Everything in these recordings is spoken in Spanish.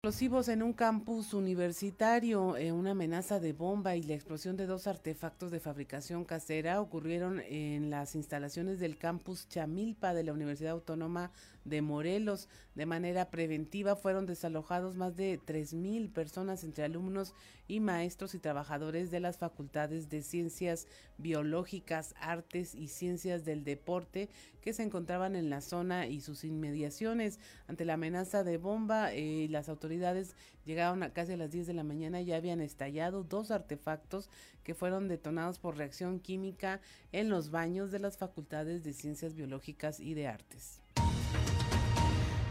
Explosivos en un campus universitario, eh, una amenaza de bomba y la explosión de dos artefactos de fabricación casera ocurrieron en las instalaciones del campus Chamilpa de la Universidad Autónoma de Morelos. De manera preventiva fueron desalojados más de 3.000 personas entre alumnos y maestros y trabajadores de las facultades de ciencias biológicas, artes y ciencias del deporte que se encontraban en la zona y sus inmediaciones. Ante la amenaza de bomba, eh, las autoridades llegaron a casi a las 10 de la mañana y ya habían estallado dos artefactos que fueron detonados por reacción química en los baños de las facultades de ciencias biológicas y de artes.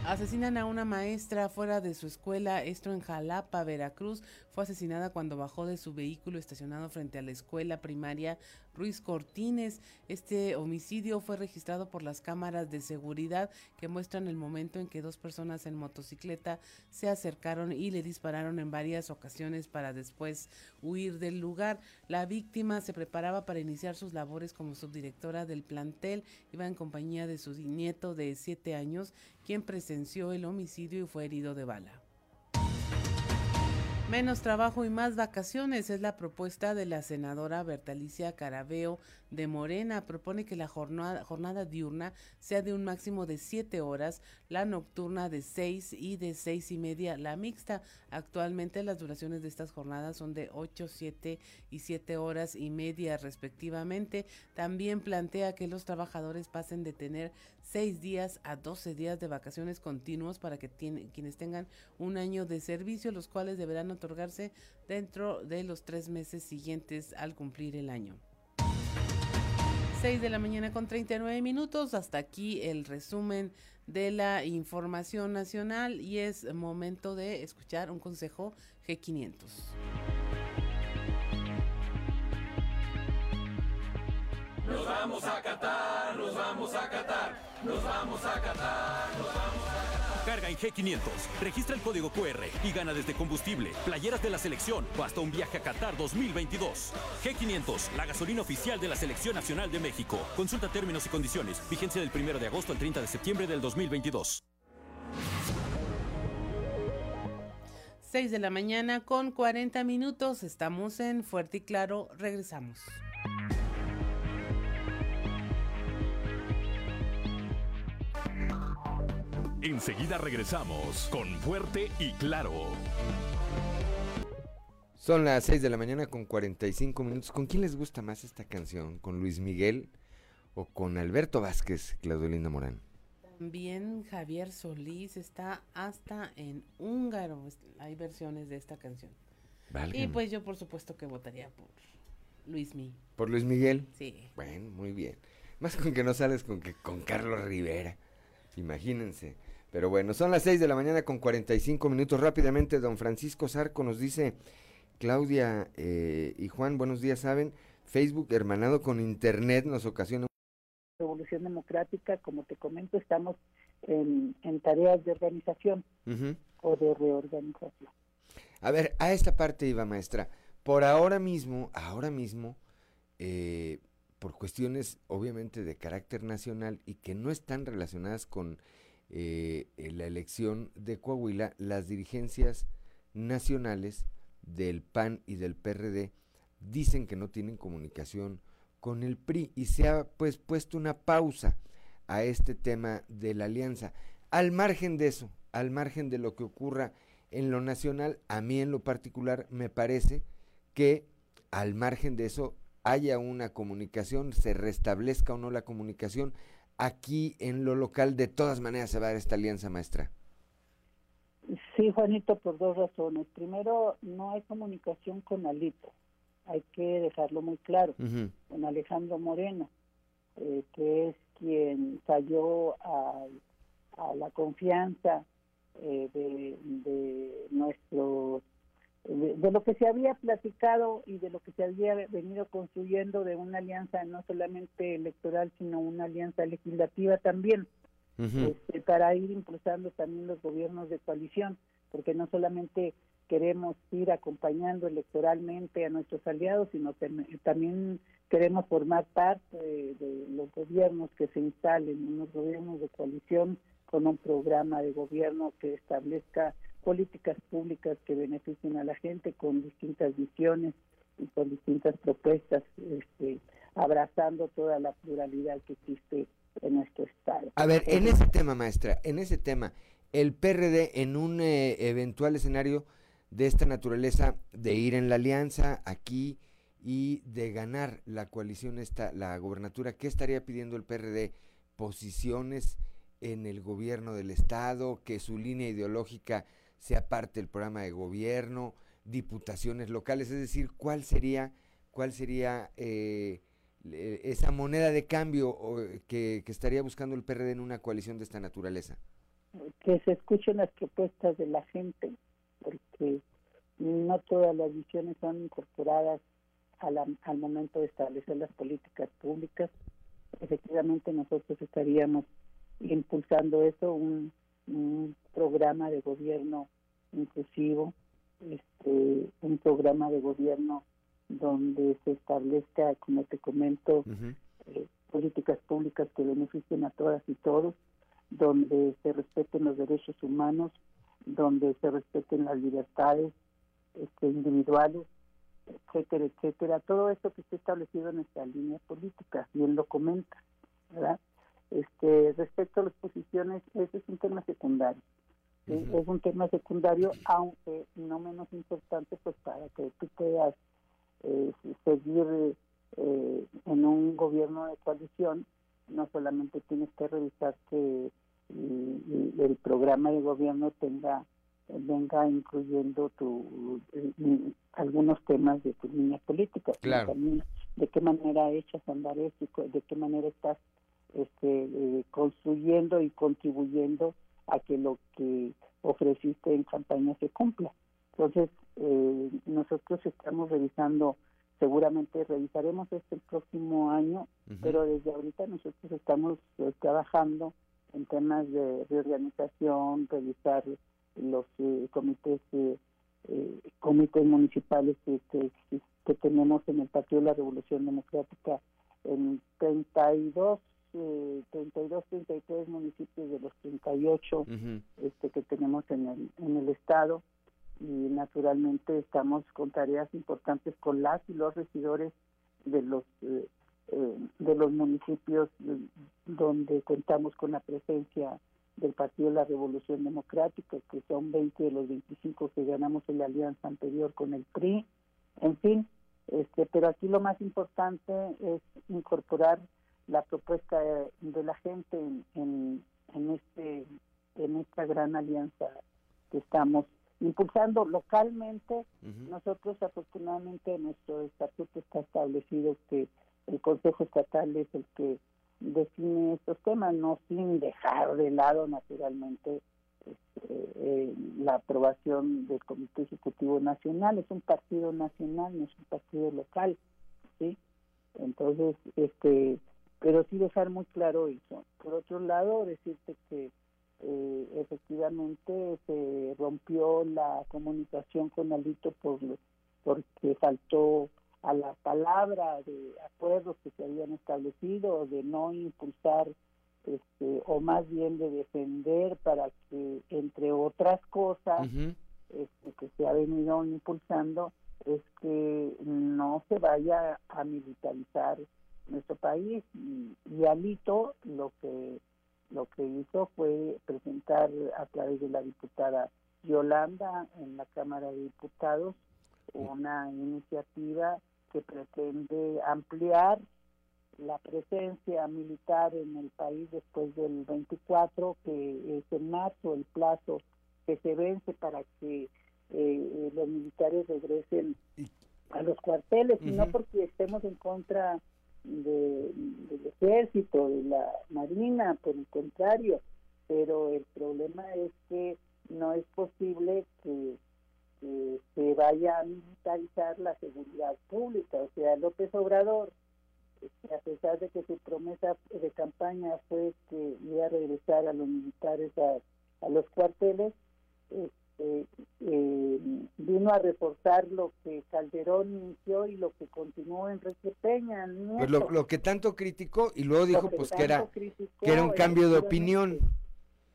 Asesinan a una maestra fuera de su escuela, esto en Jalapa, Veracruz. Fue asesinada cuando bajó de su vehículo estacionado frente a la escuela primaria Ruiz Cortines. Este homicidio fue registrado por las cámaras de seguridad que muestran el momento en que dos personas en motocicleta se acercaron y le dispararon en varias ocasiones para después huir del lugar. La víctima se preparaba para iniciar sus labores como subdirectora del plantel. Iba en compañía de su nieto de siete años, quien presenció el homicidio y fue herido de bala. Menos trabajo y más vacaciones es la propuesta de la senadora Bertalicia Carabeo de Morena. Propone que la jornada, diurna sea de un máximo de siete horas, la nocturna de seis y de seis y media la mixta. Actualmente las duraciones de estas jornadas son de ocho, siete y siete horas y media respectivamente. También plantea que los trabajadores pasen de tener seis días a doce días de vacaciones continuos para que quienes tengan un año de servicio, los cuales deberán otorgarse dentro de los tres meses siguientes al cumplir el año. 6 de la mañana con 39 minutos. Hasta aquí el resumen de la información nacional y es momento de escuchar un consejo G500. Nos vamos a Qatar, nos vamos a Qatar, nos vamos a Qatar, nos vamos a Carga en G500, registra el código QR y gana desde combustible, playeras de la selección o hasta un viaje a Qatar 2022. G500, la gasolina oficial de la Selección Nacional de México. Consulta términos y condiciones. Vigencia del 1 de agosto al 30 de septiembre del 2022. 6 de la mañana con 40 minutos. Estamos en Fuerte y Claro. Regresamos. Enseguida regresamos con Fuerte y Claro. Son las 6 de la mañana con 45 minutos. ¿Con quién les gusta más esta canción? ¿Con Luis Miguel o con Alberto Vázquez, Claudelina Morán? También Javier Solís está hasta en húngaro. Hay versiones de esta canción. Y pues yo por supuesto que votaría por Luis Miguel. ¿Por Luis Miguel? Sí. Bueno, muy bien. Más con que no sales con que con Carlos Rivera. Imagínense. Pero bueno, son las 6 de la mañana con 45 minutos. Rápidamente, don Francisco Zarco nos dice, Claudia eh, y Juan, buenos días, saben, Facebook hermanado con Internet nos ocasiona... Revolución Democrática, como te comento, estamos en, tareas de organización o de reorganización. A ver, a esta parte iba, maestra. Por ahora mismo, ahora mismo, eh, por cuestiones obviamente de carácter nacional y que no están relacionadas con eh, en la elección de Coahuila, las dirigencias nacionales del PAN y del PRD dicen que no tienen comunicación con el PRI y se ha pues puesto una pausa a este tema de la alianza. Al margen de eso, al margen de lo que ocurra en lo nacional, a mí en lo particular me parece que al margen de eso haya una comunicación, se restablezca o no la comunicación, aquí en lo local de todas maneras se va a dar esta alianza maestra? Sí, Juanito, por dos razones. Primero, no hay comunicación con Alito. Hay que dejarlo muy claro. Con Alejandro Moreno, eh, que es quien falló a, la confianza eh, de, de nuestros de, lo que se había platicado y de lo que se había venido construyendo de una alianza no solamente electoral, sino una alianza legislativa también, este, para ir impulsando también los gobiernos de coalición, porque no solamente queremos ir acompañando electoralmente a nuestros aliados, sino también queremos formar parte de los gobiernos que se instalen, unos gobiernos de coalición con un programa de gobierno que establezca políticas públicas que beneficien a la gente con distintas visiones y con distintas propuestas, este, abrazando toda la pluralidad que existe en nuestro estado. A ver, en ese tema, maestra, en ese tema, el PRD en un eh, eventual escenario de esta naturaleza, de ir en la alianza aquí y de ganar la coalición esta, la gobernatura, ¿qué estaría pidiendo el PRD? Posiciones en el gobierno del estado, que su línea ideológica sea parte del programa de gobierno, diputaciones locales, es decir, ¿cuál sería, cuál sería eh, esa moneda de cambio que, que, estaría buscando el PRD en una coalición de esta naturaleza? Que se escuchen las propuestas de la gente, porque no todas las visiones son incorporadas al momento de establecer las políticas públicas. Efectivamente, nosotros estaríamos impulsando eso, un programa de gobierno inclusivo, este, un programa de gobierno donde se establezca, como te comento, eh, políticas públicas que beneficien a todas y todos, donde se respeten los derechos humanos, donde se respeten las libertades este, individuales, etcétera, etcétera. Todo esto que está establecido en nuestra línea política, bien lo comenta, ¿verdad? Este, respecto a las posiciones, ese es un tema secundario. Es un tema secundario, aunque no menos importante, pues para que tú puedas eh, seguir eh, en un gobierno de coalición, no solamente tienes que revisar que el programa de gobierno tenga venga incluyendo tu eh, algunos temas de tu línea política, también de qué manera echas a andar esto, de qué manera estás este, eh, construyendo y contribuyendo a que lo que ofreciste en campaña se cumpla. Entonces, eh, nosotros estamos revisando, seguramente revisaremos este el próximo año, pero desde ahorita nosotros estamos eh, trabajando en temas de reorganización, revisar los comités comités municipales que, que, que tenemos en el Partido de la Revolución Democrática en 32 eh, 32, 33 municipios de los 38 este, que tenemos en el, en el estado. Y naturalmente estamos con tareas importantes con las y los regidores de los eh, eh, de los municipios donde contamos con la presencia del Partido de la Revolución Democrática, que son 20 de los 25 que ganamos en la alianza anterior con el PRI, en fin, este, pero aquí lo más importante es incorporar la propuesta de, la gente en, en, este en esta gran alianza que estamos impulsando localmente. Nosotros afortunadamente nuestro estatuto está establecido que el Consejo Estatal es el que define estos temas, no sin dejar de lado naturalmente este, eh, la aprobación del Comité Ejecutivo Nacional. Es un partido nacional, no es un partido local, ¿sí? Entonces, este pero sí dejar muy claro eso. Por otro lado, decirte que eh, efectivamente se rompió la comunicación con Alito por porque faltó a la palabra de acuerdos que se habían establecido de no impulsar este, o más bien de defender para que entre otras cosas este, que se ha venido impulsando es que no se vaya a militarizar nuestro país y, Alito lo que lo que hizo fue presentar a través de la diputada Yolanda en la Cámara de Diputados una iniciativa que pretende ampliar la presencia militar en el país después del 24, que es en marzo el plazo que se vence para que eh, los militares regresen a los cuarteles, y no porque estemos en contra de, del ejército, de la marina, por el contrario, pero el problema es que no es posible que, se vaya a militarizar la seguridad pública. O sea, López Obrador, este, a pesar de que su promesa de campaña fue que iba a regresar a los militares a, los cuarteles, eh, eh, vino a reforzar lo que Calderón inició y lo que continuó Enrique Peña. Pues lo, que tanto criticó y luego dijo pues que era, que era un cambio de opinión.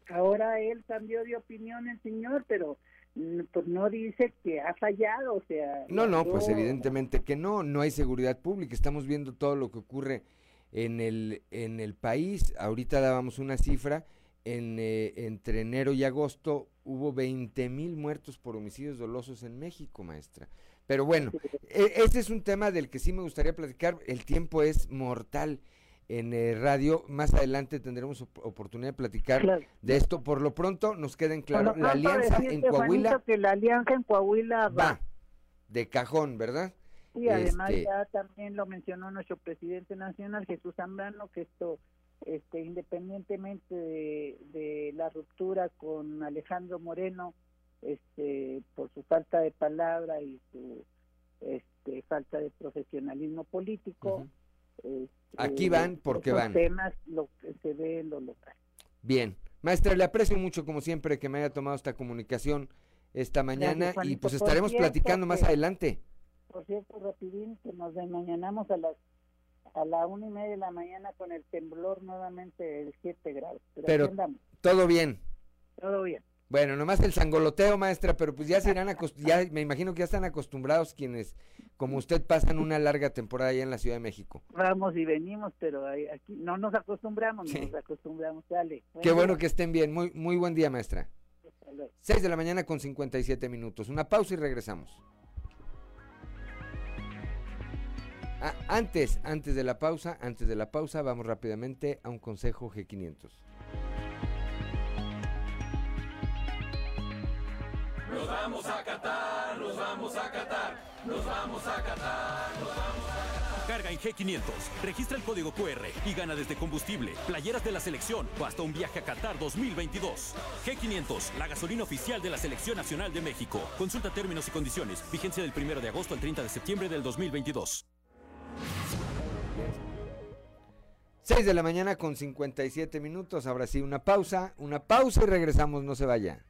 ahora él cambió de opinión el señor, pero mm, pues no dice que ha fallado, o sea... No, no, pues evidentemente que no, no hay seguridad pública, estamos viendo todo lo que ocurre en el, en el país, ahorita dábamos una cifra, en, eh, entre enero y agosto hubo 20 mil muertos por homicidios dolosos en México, maestra. Pero bueno, e, ese es un tema del que sí me gustaría platicar, el tiempo es mortal en eh, radio. Más adelante tendremos oportunidad de platicar de esto. Por lo pronto nos queda en claro la alianza en Coahuila. que la alianza en Coahuila va. de cajón, ¿verdad? Y además este ya también lo mencionó nuestro presidente nacional Jesús Zambrano que esto este independientemente de, de la ruptura con Alejandro Moreno este por su falta de palabra y su este, falta de profesionalismo político este, Aquí van porque van. temas lo que se ve en lo local. Bien. Maestra, le aprecio mucho como siempre que me haya tomado esta comunicación esta mañana y pues estaremos platicando más adelante. Por cierto, rapidín, que nos desmañanamos a las a la una y media de la mañana con el temblor nuevamente de 7 grados. Pero, todo bien. Todo bien. Bueno, nomás el sangoloteo, maestra, pero pues ya se irán ya me imagino que ya están acostumbrados quienes, como usted, pasan una larga temporada allá en la Ciudad de México. Vamos y venimos, pero aquí no nos acostumbramos, nos acostumbramos, dale. Qué bueno que estén bien, muy, muy buen día, maestra. Seis de la mañana con 57 minutos. Una pausa y regresamos. Ah, antes, antes de la pausa, antes de la pausa, vamos rápidamente a un consejo G500. Nos vamos a Qatar, nos vamos a Qatar, nos vamos a Qatar, nos vamos a Qatar. Carga en G500, registra el código QR y gana desde combustible, playeras de la selección o hasta un viaje a Qatar 2022. G500, la gasolina oficial de la Selección Nacional de México. Consulta términos y condiciones. Vigencia del 1 de agosto al 30 de septiembre del 2022. 6 de la mañana con 57 minutos. Ahora sí, una pausa, una pausa y regresamos, no se vaya.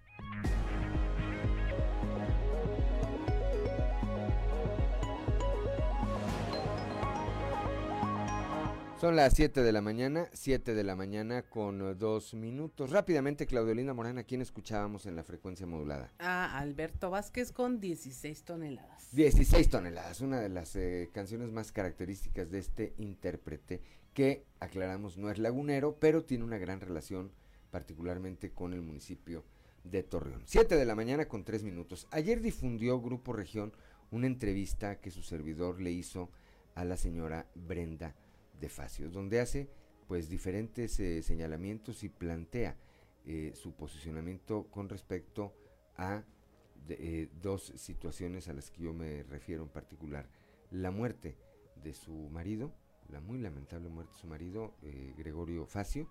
Son las 7 de la mañana, 7 de la mañana con dos minutos. Rápidamente, Claudelina Morán, quién escuchábamos en la frecuencia modulada? A Alberto Vázquez con 16 toneladas. 16 toneladas, una de las eh, canciones más características de este intérprete que, aclaramos, no es lagunero, pero tiene una gran relación particularmente con el municipio de Torreón. 7 de la mañana con 3 minutos. Ayer difundió Grupo Región una entrevista que su servidor le hizo a la señora Brenda de Facios, donde hace pues diferentes eh, señalamientos y plantea eh, su posicionamiento con respecto a eh, dos situaciones a las que yo me refiero en particular. La muerte de su marido, la muy lamentable muerte de su marido, Gregorio Facio,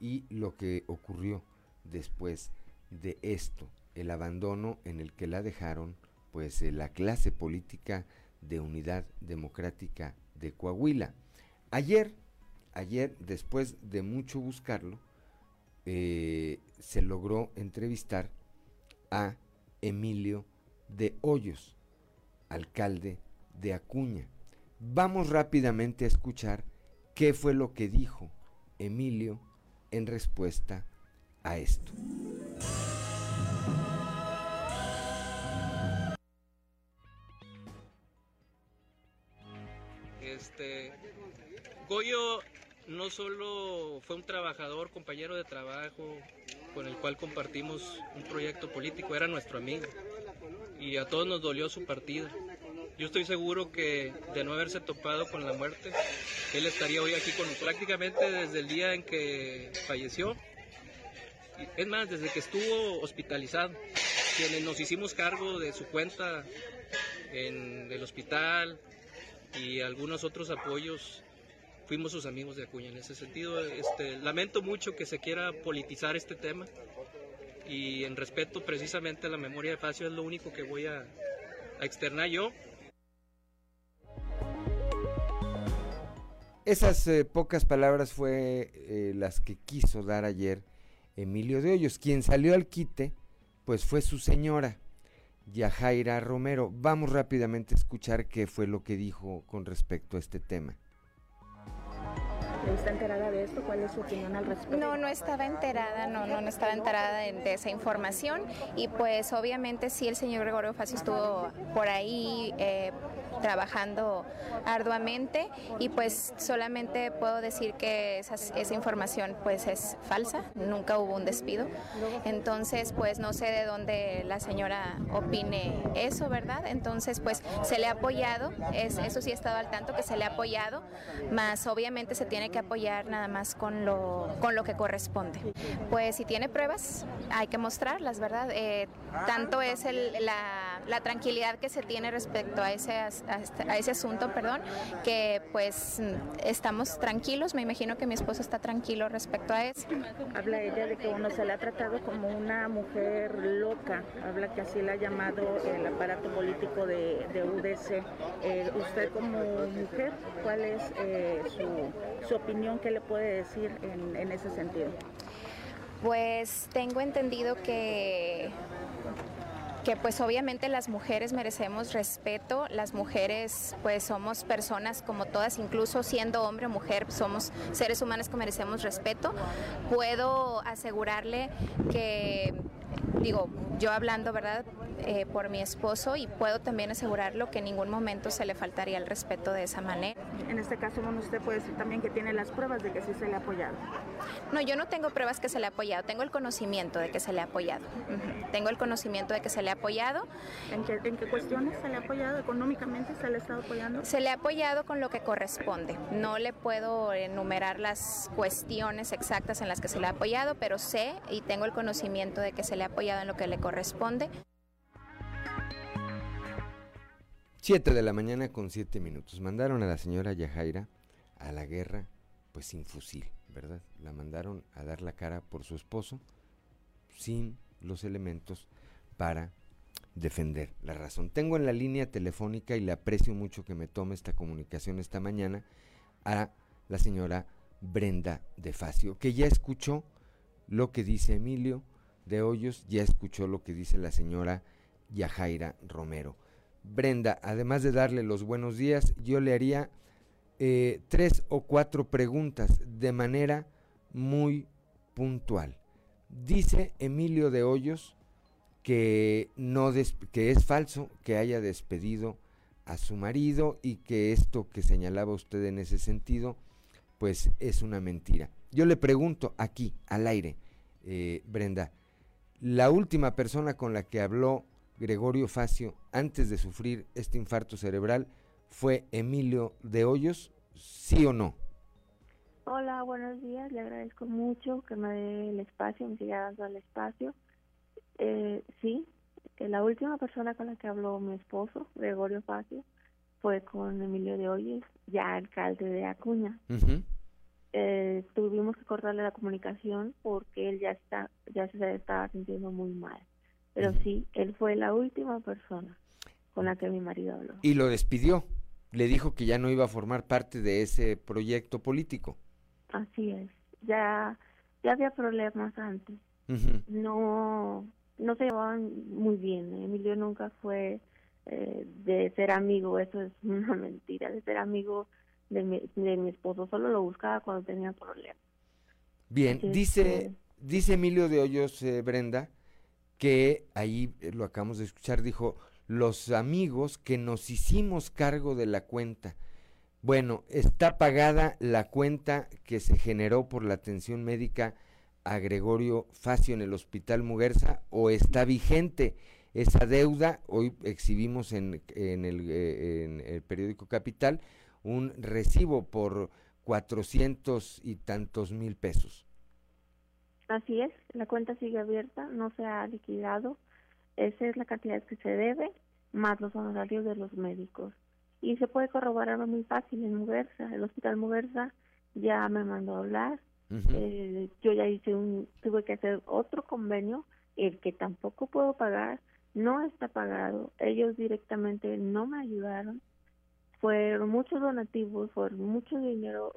y lo que ocurrió después de esto, el abandono en el que la dejaron pues la clase política de unidad democrática de Coahuila. Ayer, ayer, después de mucho buscarlo, eh, se logró entrevistar a Emilio de Hoyos, alcalde de Acuña. Vamos rápidamente a escuchar qué fue lo que dijo Emilio en respuesta a esto. Este, Goyo no solo fue un trabajador, compañero de trabajo, con el cual compartimos un proyecto político, era nuestro amigo. Y a todos nos dolió su partida. Yo estoy seguro que de no haberse topado con la muerte, él estaría hoy aquí con prácticamente desde el día en que falleció. Es más, desde que estuvo hospitalizado, quienes nos hicimos cargo de su cuenta en el hospital y algunos otros apoyos fuimos sus amigos de Acuña. En ese sentido, este, lamento mucho que se quiera politizar este tema y en respeto precisamente a la memoria de Facio es lo único que voy a, externar yo. Esas eh, pocas palabras fue eh, las que quiso dar ayer Emilio de Hoyos. Quien salió al quite, pues fue su señora, Yajaira Romero. Vamos rápidamente a escuchar qué fue lo que dijo con respecto a este tema. ¿Está enterada de esto? ¿Cuál es su opinión al respecto? No, no estaba enterada, no, no, estaba enterada de, esa información y pues obviamente sí el señor Gregorio Facio estuvo por ahí eh, trabajando arduamente y pues solamente puedo decir que esa, información pues es falsa, nunca hubo un despido. Entonces pues no sé de dónde la señora opine eso, ¿verdad? Entonces pues se le ha apoyado, es, eso sí he estado al tanto que se le ha apoyado, más obviamente se tiene apoyar nada más con lo, con lo que corresponde. Pues si tiene pruebas hay que mostrarlas, ¿verdad? Eh, tanto es el, la, la tranquilidad que se tiene respecto a ese a ese asunto, perdón, que pues estamos tranquilos, me imagino que mi esposo está tranquilo respecto a eso. Habla ella de que uno se le ha tratado como una mujer loca, habla que así la ha llamado el aparato político de, UDC. Eh, usted como mujer, ¿cuál es eh, su, su, opinión? ¿Qué le puede decir en, en ese sentido? Pues tengo entendido que que pues obviamente las mujeres merecemos respeto, las mujeres pues somos personas como todas, incluso siendo hombre o mujer, somos seres humanos que merecemos respeto. Puedo asegurarle que digo, yo hablando, ¿verdad?, eh, por mi esposo y puedo también asegurarlo que en ningún momento se le faltaría el respeto de esa manera. En este caso, bueno, usted puede decir también que tiene las pruebas de que sí se le ha apoyado. No, yo no tengo pruebas que se le ha apoyado, tengo el conocimiento de que se le ha apoyado. Tengo el conocimiento de que se le ha apoyado. ¿En qué, ¿En qué cuestiones se le ha apoyado? ¿Económicamente se le ha estado apoyando? Se le ha apoyado con lo que corresponde. No le puedo enumerar las cuestiones exactas en las que se le ha apoyado, pero sé y tengo el conocimiento de que se le ha apoyado en lo que le corresponde. 7 de la mañana con 7 minutos. Mandaron a la señora Yajaira a la guerra, pues sin fusil, ¿verdad? La mandaron a dar la cara por su esposo sin los elementos para defender la razón. Tengo en la línea telefónica y le aprecio mucho que me tome esta comunicación esta mañana a la señora Brenda de Facio, que ya escuchó lo que dice Emilio de Hoyos, ya escuchó lo que dice la señora Yajaira Romero. Brenda, además de darle los buenos días, yo le haría eh, tres o cuatro preguntas de manera muy puntual. Dice Emilio de Hoyos que, no que es falso que haya despedido a su marido y que esto que señalaba usted en ese sentido, pues es una mentira. Yo le pregunto aquí, al aire, eh, Brenda, la última persona con la que habló Gregorio Facio antes de sufrir este infarto cerebral fue Emilio de Hoyos, ¿sí o no? Hola, buenos días. Le agradezco mucho que me dé el espacio, me siga dando el espacio. Eh, sí, eh, la última persona con la que habló mi esposo, Gregorio Facio, fue con Emilio de Hoyos, ya alcalde de Acuña. Eh, tuvimos que cortarle la comunicación porque él ya está ya se estaba sintiendo muy mal. Pero sí, él fue la última persona con la que mi marido habló. Y lo despidió. Le dijo que ya no iba a formar parte de ese proyecto político. Así es. Ya ya había problemas antes. No no se llevaban muy bien. Emilio nunca fue eh, de ser amigo, eso es una mentira, de ser amigo de mi, de mi esposo. Solo lo buscaba cuando tenía problemas. Bien, dice, dice Emilio de Hoyos, eh, Brenda, que ahí eh, lo acabamos de escuchar, dijo, los amigos que nos hicimos cargo de la cuenta. Bueno, está pagada la cuenta que se generó por la atención médica a Gregorio Facio en el Hospital Muguerza o está vigente esa deuda. Hoy exhibimos en, en, el, eh, en el periódico Capital un recibo por cuatrocientos y tantos mil pesos. Así es, la cuenta sigue abierta, no se ha liquidado. Esa es la cantidad que se debe, más los honorarios de los médicos. Y se puede corroborar muy fácil en Muguerza. El Hospital Muguerza ya me mandó a hablar. eh, yo ya hice un, tuve que hacer otro convenio, el que tampoco puedo pagar, no está pagado. Ellos directamente no me ayudaron. Fueron muchos donativos, fueron mucho dinero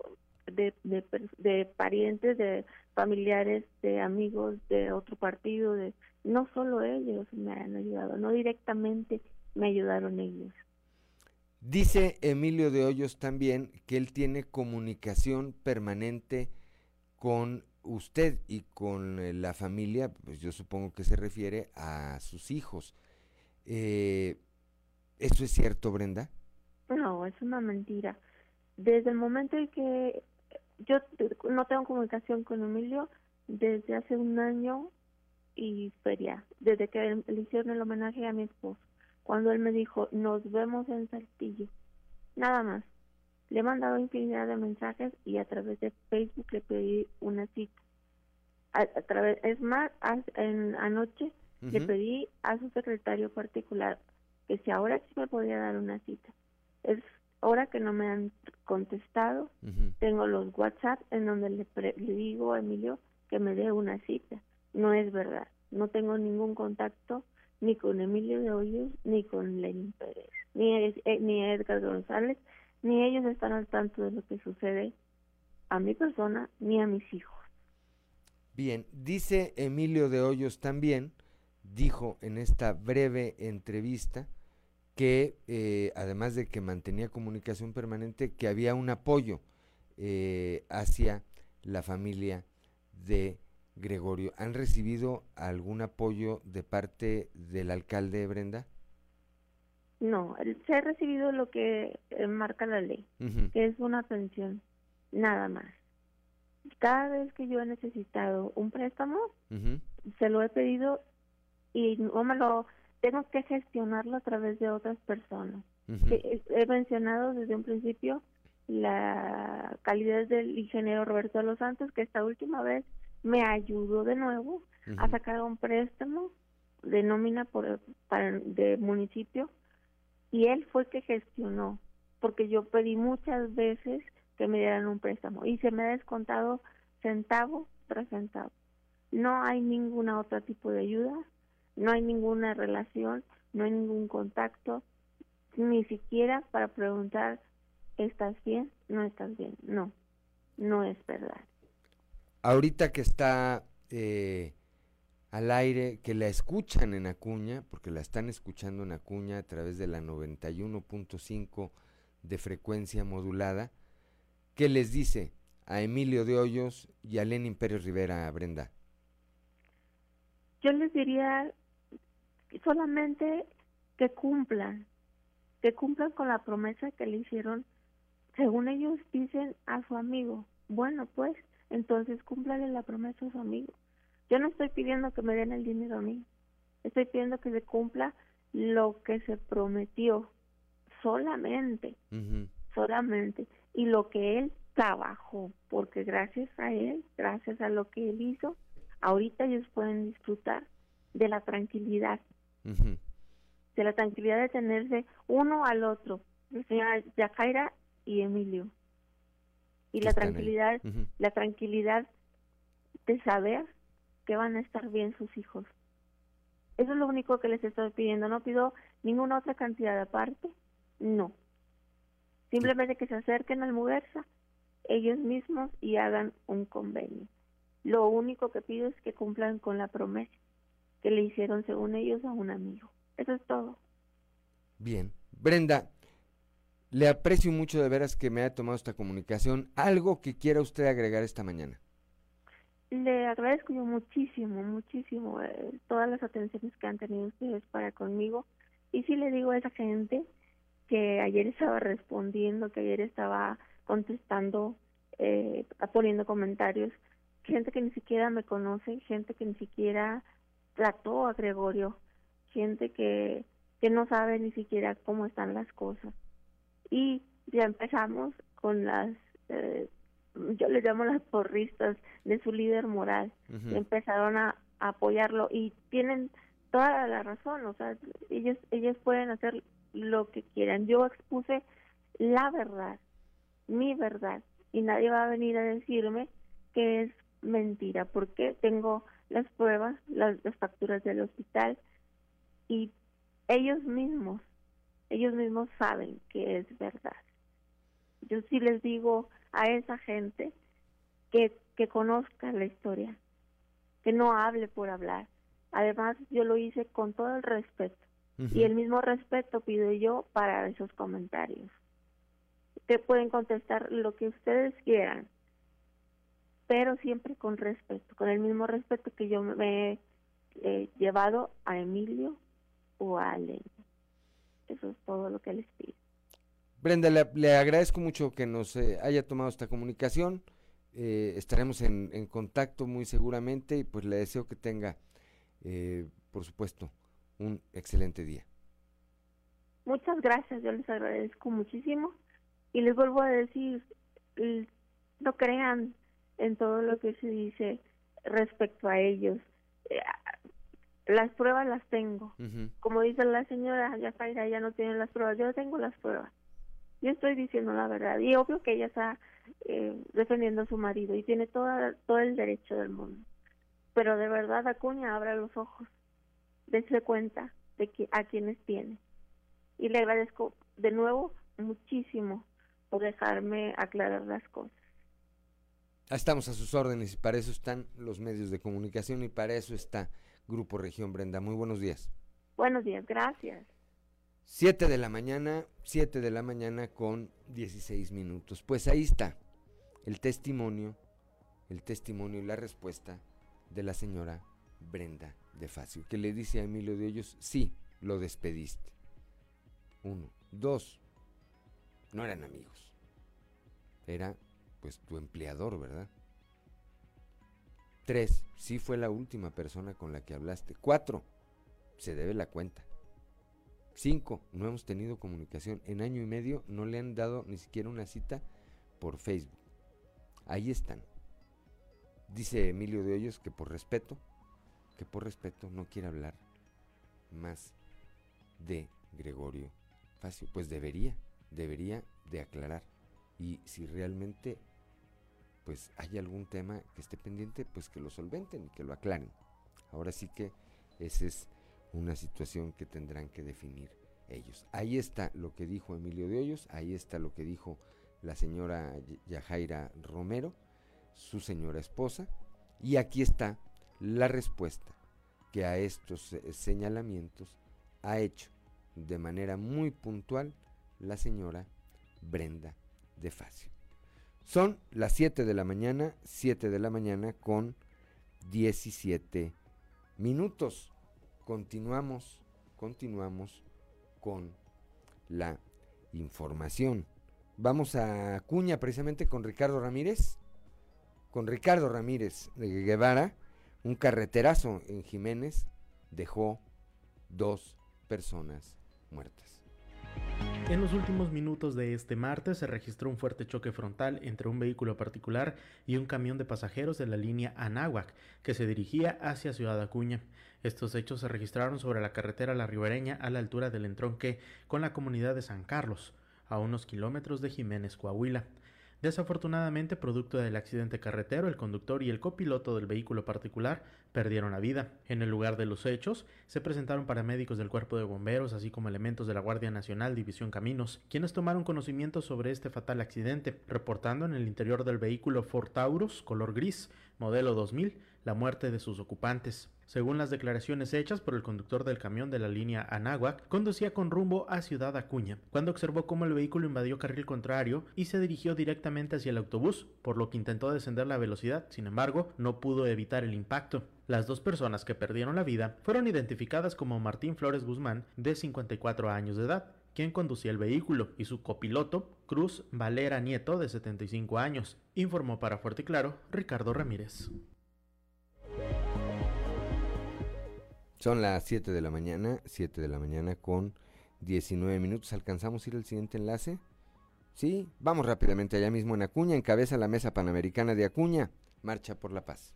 de, de, de, parientes, de familiares, de amigos de otro partido, de no solo ellos me han ayudado, no directamente me ayudaron ellos. Dice Emilio de Hoyos también que él tiene comunicación permanente con usted y con eh, la familia, pues yo supongo que se refiere a sus hijos. Eh, ¿Eso es cierto, Brenda? No, es una mentira. Desde el momento en que yo no tengo comunicación con Emilio, desde hace un año y feria, desde que le hicieron el homenaje a mi esposo, cuando él me dijo, nos vemos en Saltillo, nada más. Le he mandado infinidad de mensajes y a través de Facebook le pedí una cita. A, través, es más, en, anoche le pedí a su secretario particular que si ahora sí me podía dar una cita. Es hora que no me han contestado. Tengo los WhatsApp en donde le, le digo a Emilio que me dé una cita. No es verdad. No tengo ningún contacto ni con Emilio de Hoyos ni con Lenin Pérez, ni, eh, ni Edgar González, ni ellos están al tanto de lo que sucede a mi persona ni a mis hijos. Bien, dice Emilio de Hoyos también, dijo en esta breve entrevista, que eh, además de que mantenía comunicación permanente, que había un apoyo eh, hacia la familia de Gregorio. ¿Han recibido algún apoyo de parte del alcalde Brenda? No, se ha recibido lo que eh, marca la ley, que es una pensión, nada más. Cada vez que yo he necesitado un préstamo, se lo he pedido y no me lo tengo que gestionarlo a través de otras personas. He mencionado desde un principio la calidad del ingeniero Roberto de los Santos, que esta última vez me ayudó de nuevo a sacar un préstamo de nómina por, para, de municipio y él fue que gestionó, porque yo pedí muchas veces que me dieran un préstamo y se me ha descontado centavo tras centavo. No hay ninguna otra tipo de ayuda, no hay ninguna relación, no hay ningún contacto, ni siquiera para preguntar, ¿estás bien? ¿No estás bien? No, no es verdad. Ahorita que está eh, al aire, que la escuchan en Acuña, porque la están escuchando en Acuña a través de la 91.5 de frecuencia modulada, ¿qué les dice a Emilio de Hoyos y a Lenin Pérez Rivera, Brenda? Yo les diría solamente que cumplan, que cumplan con la promesa que le hicieron, según ellos dicen, a su amigo. Bueno, pues, entonces cúmplale la promesa a su amigo. Yo no estoy pidiendo que me den el dinero a mí, estoy pidiendo que se cumpla lo que se prometió, solamente, solamente, y lo que él trabajó, porque gracias a él, gracias a lo que él hizo, ahorita ellos pueden disfrutar de la tranquilidad de la tranquilidad de tenerse uno al otro, el señor Yajaira y Emilio. Y la tranquilidad, la tranquilidad de saber que van a estar bien sus hijos. Eso es lo único que les estoy pidiendo. No pido ninguna otra cantidad aparte. No. Simplemente que se acerquen al Muguerza ellos mismos y hagan un convenio. Lo único que pido es que cumplan con la promesa que le hicieron, según ellos, a un amigo. Eso es todo. Bien. Brenda, le aprecio mucho de veras que me haya tomado esta comunicación. ¿Algo que quiera usted agregar esta mañana? Le agradezco yo muchísimo, muchísimo eh, todas las atenciones que han tenido ustedes para conmigo. Y sí le digo a esa gente que ayer estaba respondiendo, que ayer estaba contestando, eh, poniendo comentarios, gente que ni siquiera me conoce, gente que ni siquiera trató a Gregorio, gente que, que no sabe ni siquiera cómo están las cosas. Y ya empezamos con las, eh, yo les llamo las porristas de su líder moral, empezaron a, apoyarlo y tienen toda la razón, o sea, ellos, ellos pueden hacer lo que quieran. Yo expuse la verdad, mi verdad, y nadie va a venir a decirme que es mentira, porque tengo las pruebas, las, facturas del hospital y ellos mismos, ellos mismos saben que es verdad. Yo sí les digo a esa gente que, que conozca la historia, que no hable por hablar. Además, yo lo hice con todo el respeto, Y el mismo respeto pido yo para esos comentarios. Que pueden contestar lo que ustedes quieran, pero siempre con respeto, con el mismo respeto que yo me he llevado a Emilio o a Alena. Eso es todo lo que les pido. Brenda, le, agradezco mucho que nos eh, haya tomado esta comunicación. Eh, estaremos en, contacto muy seguramente y pues le deseo que tenga, eh, por supuesto, un excelente día. Muchas gracias, yo les agradezco muchísimo y les vuelvo a decir, no crean en todo lo que se dice respecto a ellos. Las pruebas las tengo. Como dice la señora Yafaira, ya no tiene las pruebas. Yo tengo las pruebas. Yo estoy diciendo la verdad. Y obvio que ella está eh, defendiendo a su marido y tiene toda, todo el derecho del mundo. Pero de verdad, Acuña, abra los ojos. Dense cuenta de que, a quienes tiene. Y le agradezco de nuevo muchísimo por dejarme aclarar las cosas. Estamos a sus órdenes y para eso están los medios de comunicación y para eso está Grupo Región Brenda. Muy buenos días. Buenos días, gracias. Siete de la mañana, siete de la mañana con 16 minutos. Pues ahí está el testimonio, el testimonio y la respuesta de la señora Brenda de Facio, que le dice a Emilio de Hoyos, sí, lo despediste. Uno. Dos, no eran amigos. Era pues tu empleador, ¿verdad? Tres, sí fue la última persona con la que hablaste. Cuatro, se debe la cuenta. Cinco, no hemos tenido comunicación. En año y medio no le han dado ni siquiera una cita por Facebook. Ahí están. Dice Emilio de Hoyos que por respeto, que por respeto no quiere hablar más de Gregorio Facio. Pues debería, debería de aclarar. Y si realmente pues hay algún tema que esté pendiente, pues que lo solventen y que lo aclaren. Ahora sí que esa es una situación que tendrán que definir ellos. Ahí está lo que dijo Emilio de Hoyos, ahí está lo que dijo la señora Yajaira Romero, su señora esposa, y aquí está la respuesta que a estos señalamientos ha hecho de manera muy puntual la señora Brenda de Facio. Son las 7 de la mañana, 7 de la mañana con 17 minutos. Continuamos, continuamos con la información. Vamos a Cuña precisamente con Ricardo Ramírez. Con Ricardo Ramírez de Guevara, un carreterazo en Jiménez dejó dos personas muertas. En los últimos minutos de este martes se registró un fuerte choque frontal entre un vehículo particular y un camión de pasajeros de la línea Anáhuac que se dirigía hacia Ciudad Acuña. Estos hechos se registraron sobre la carretera La Ribereña a la altura del entronque con la comunidad de San Carlos, a unos kilómetros de Jiménez, Coahuila. Desafortunadamente, producto del accidente carretero, el conductor y el copiloto del vehículo particular perdieron la vida. En el lugar de los hechos, se presentaron paramédicos del Cuerpo de Bomberos, así como elementos de la Guardia Nacional División Caminos, quienes tomaron conocimiento sobre este fatal accidente, reportando en el interior del vehículo Ford Taurus, color gris, modelo 2000, la muerte de sus ocupantes. Según las declaraciones hechas por el conductor del camión de la línea Anáhuac, conducía con rumbo a Ciudad Acuña, cuando observó cómo el vehículo invadió carril contrario y se dirigió directamente hacia el autobús, por lo que intentó descender la velocidad, sin embargo, no pudo evitar el impacto. Las dos personas que perdieron la vida fueron identificadas como Martín Flores Guzmán, de 54 años de edad, quien conducía el vehículo, y su copiloto, Cruz Valera Nieto, de 75 años, informó para Fuerte y Claro Ricardo Ramírez. Son las 7 de la mañana, 7 de la mañana con 19 minutos. ¿Alcanzamos ir al siguiente enlace? Sí, vamos rápidamente allá mismo en Acuña, encabeza la Mesa Panamericana de Acuña, Marcha por la Paz.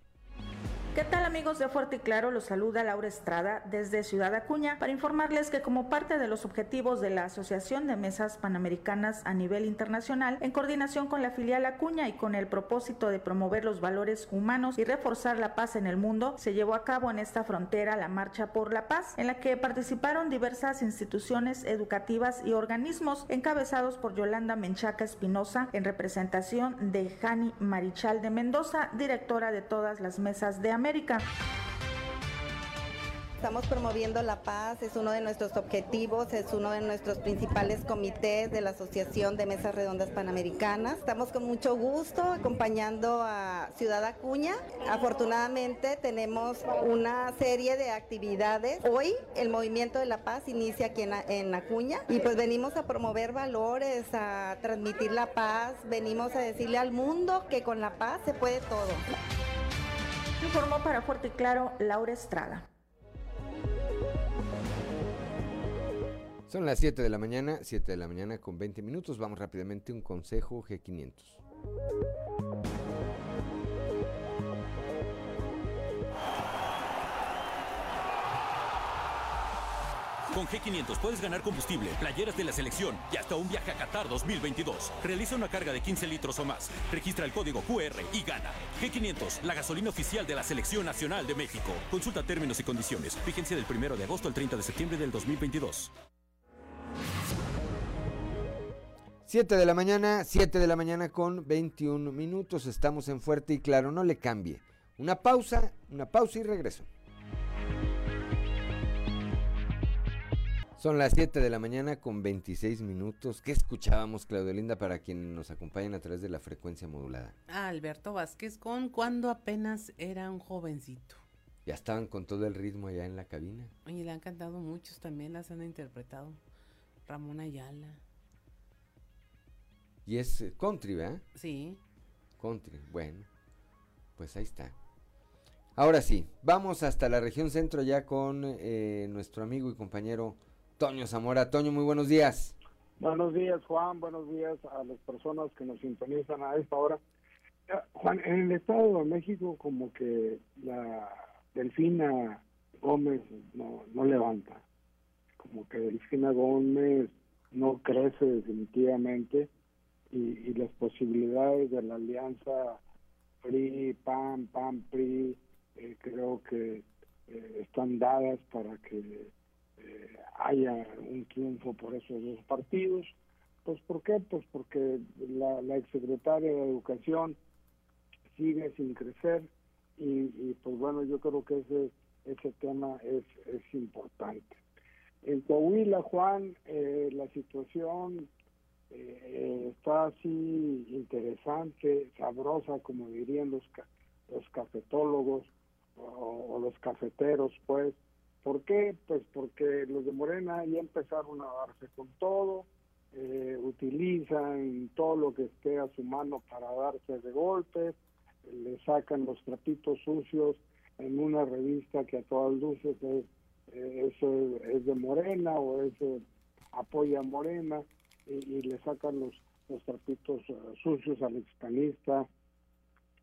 ¿Qué tal amigos de Fuerte y Claro? Los saluda Laura Estrada desde Ciudad Acuña para informarles que como parte de los objetivos de la Asociación de Mesas Panamericanas a nivel internacional, en coordinación con la filial Acuña y con el propósito de promover los valores humanos y reforzar la paz en el mundo, se llevó a cabo en esta frontera la Marcha por la Paz, en la que participaron diversas instituciones educativas y organismos encabezados por Yolanda Menchaca Espinosa en representación de Jani Marichal de Mendoza, directora de todas las mesas de América. Estamos promoviendo la paz, es uno de nuestros objetivos, es uno de nuestros principales comités de la Asociación de Mesas Redondas Panamericanas. Estamos con mucho gusto acompañando a Ciudad Acuña. Afortunadamente tenemos una serie de actividades. Hoy el Movimiento de la Paz inicia aquí en, en Acuña y pues venimos a promover valores, a transmitir la paz, venimos a decirle al mundo que con la paz se puede todo. Informó para Fuerte y Claro Laura Estrada. Son las 7 de la mañana, 7 de la mañana con 20 minutos. Vamos rápidamente a un consejo G500. Con G500 puedes ganar combustible, playeras de la selección y hasta un viaje a Qatar 2022. Realiza una carga de 15 litros o más. Registra el código QR y gana. G500, la gasolina oficial de la Selección Nacional de México. Consulta términos y condiciones. Vigencia del 1 de agosto al 30 de septiembre del 2022. 7 de la mañana, 7 de la mañana con 21 minutos. Estamos en Fuerte y Claro, no le cambie. Una pausa, una pausa y regreso. Son las 7 de la mañana con 26 minutos. ¿Qué escuchábamos, Claudio Linda, para quienes nos acompañan a través de la frecuencia modulada? Ah, Alberto Vázquez con cuando apenas era un jovencito. Ya estaban con todo el ritmo allá en la cabina. Oye, le han cantado muchos, también las han interpretado. Ramón Ayala. Y es eh, country, ¿verdad? Sí. Country, bueno. Pues ahí está. Ahora sí, vamos hasta la región centro ya con eh, nuestro amigo y compañero Toño Zamora. Toño, muy buenos días. Buenos días, Juan. Buenos días a las personas que nos sintonizan a esta hora. Juan, en el Estado de México como que la Delfina Gómez no, no levanta. Como que Delfina Gómez no crece definitivamente y, las posibilidades de la alianza PRI, PAN, PAN, PRI, eh, creo que eh, están dadas para que eh, haya un triunfo por esos dos partidos. Pues ¿por qué? Pues porque la, la exsecretaria de Educación sigue sin crecer y, pues bueno, yo creo que ese, ese tema es, es importante. En Coahuila, Juan, eh, la situación eh, está así interesante, sabrosa, como dirían los, los cafetólogos o los cafeteros, pues, ¿Por qué? Pues porque los de Morena ya empezaron a darse con todo, eh, utilizan todo lo que esté a su mano para darse de golpes, le sacan los trapitos sucios en una revista que a todas luces es, eh, es, de Morena o es eh, apoya a Morena y, le sacan los, los trapitos sucios al expanista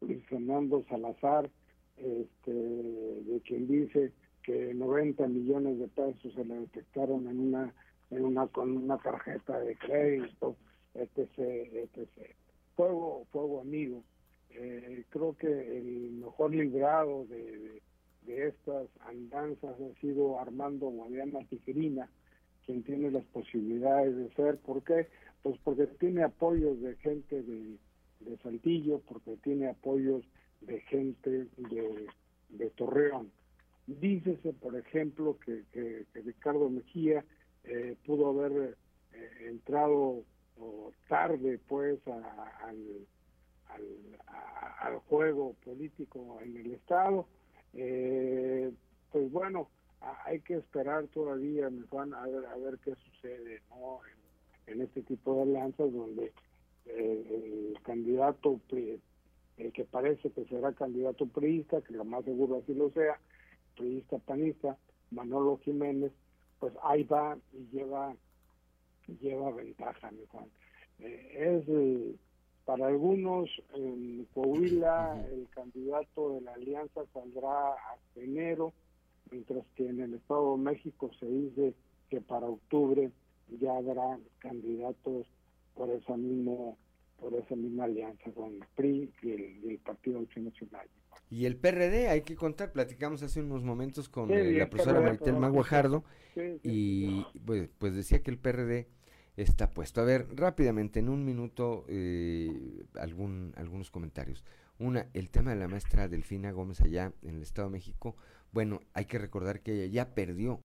Luis Fernando Salazar, este, de quien dice que 90 millones de pesos se le detectaron en una en una con una tarjeta de crédito etc etc fuego fuego amigo. Eh, creo que el mejor librado de, de, estas andanzas ha sido Armando Guadiana Tijerina quien tiene las posibilidades de ser. ¿por qué? pues porque tiene apoyos de gente de, de Saltillo porque tiene apoyos de gente de, de Torreón Dícese, por ejemplo, que, Ricardo Mejía eh, pudo haber eh, entrado tarde, pues, al, al, juego político en el Estado. Eh, pues bueno, hay que esperar todavía, me van a ver, a ver qué sucede ¿no? en, este tipo de alianzas donde el candidato, el que parece que será candidato priista, que lo más seguro así lo sea, periodista panista, Manolo Jiménez, pues ahí va y lleva, lleva ventaja, mi Juan. Eh, es eh, para algunos en Coahuila el candidato de la alianza saldrá hasta enero, mientras que en el Estado de México se dice que para octubre ya habrá candidatos por esa mismo por esa misma alianza con el PRI y el, Partido Acción Nacional. Y el PRD, hay que contar, platicamos hace unos momentos con eh, la profesora Maritel Maguajardo y pues, pues, decía que el PRD está puesto. A ver, rápidamente, en un minuto, eh, algún, algunos comentarios. Una, el tema de la maestra Delfina Gómez allá en el Estado de México. Bueno, hay que recordar que ella ya perdió